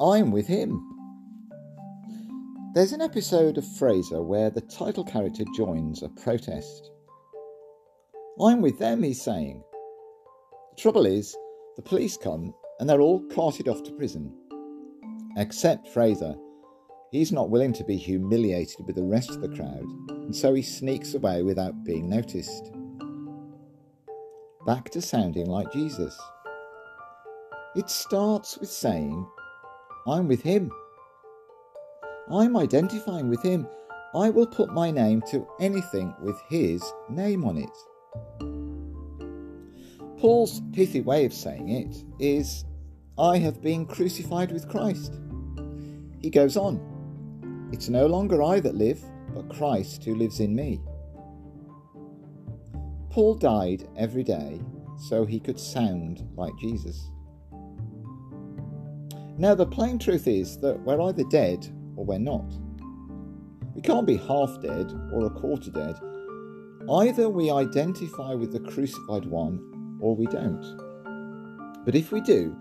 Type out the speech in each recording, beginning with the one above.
I'm with him. There's an episode of Frasier where the title character joins a protest. I'm with them, he's saying. The trouble is, the police come and they're all carted off to prison. Except Frasier. He's not willing to be humiliated with the rest of the crowd, and so he sneaks away without being noticed. Back to sounding like Jesus. It starts with saying, I'm with him. I'm identifying with him. I will put my name to anything with his name on it. Paul's pithy way of saying it is, I have been crucified with Christ. He goes on, It's no longer I that live, but Christ who lives in me. Paul died every day so he could sound like Jesus. Now, the plain truth is that we're either dead or we're not. We can't be half dead or a quarter dead. Either we identify with the crucified one or we don't. But if we do,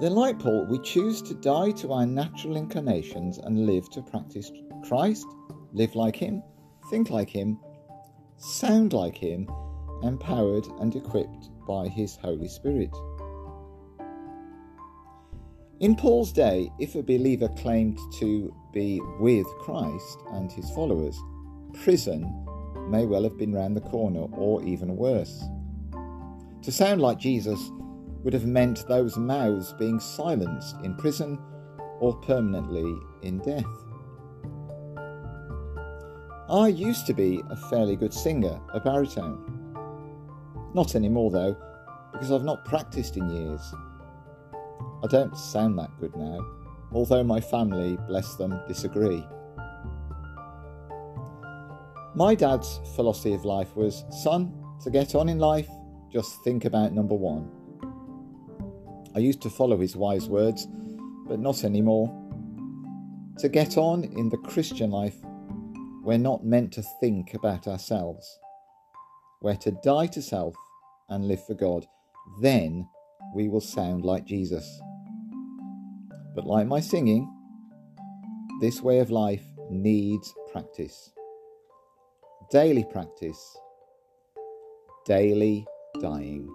then, like Paul, we choose to die to our natural inclinations and live to practice Christ, live like Him, think like Him, sound like Him, empowered and equipped by His Holy Spirit. In Paul's day, if a believer claimed to be with Christ and his followers, prison may well have been round the corner or even worse. To sound like Jesus would have meant those mouths being silenced in prison or permanently in death. I used to be a fairly good singer, a baritone. Not anymore though, because I've not practiced in years. I don't sound that good now, although my family, bless them, disagree. My dad's philosophy of life was son, to get on in life, just think about number one. I used to follow his wise words, but not anymore. To get on in the Christian life, we're not meant to think about ourselves. We're to die to self and live for God. Then we will sound like Jesus. But like my singing, this way of life needs practice. Daily practice. Daily dying.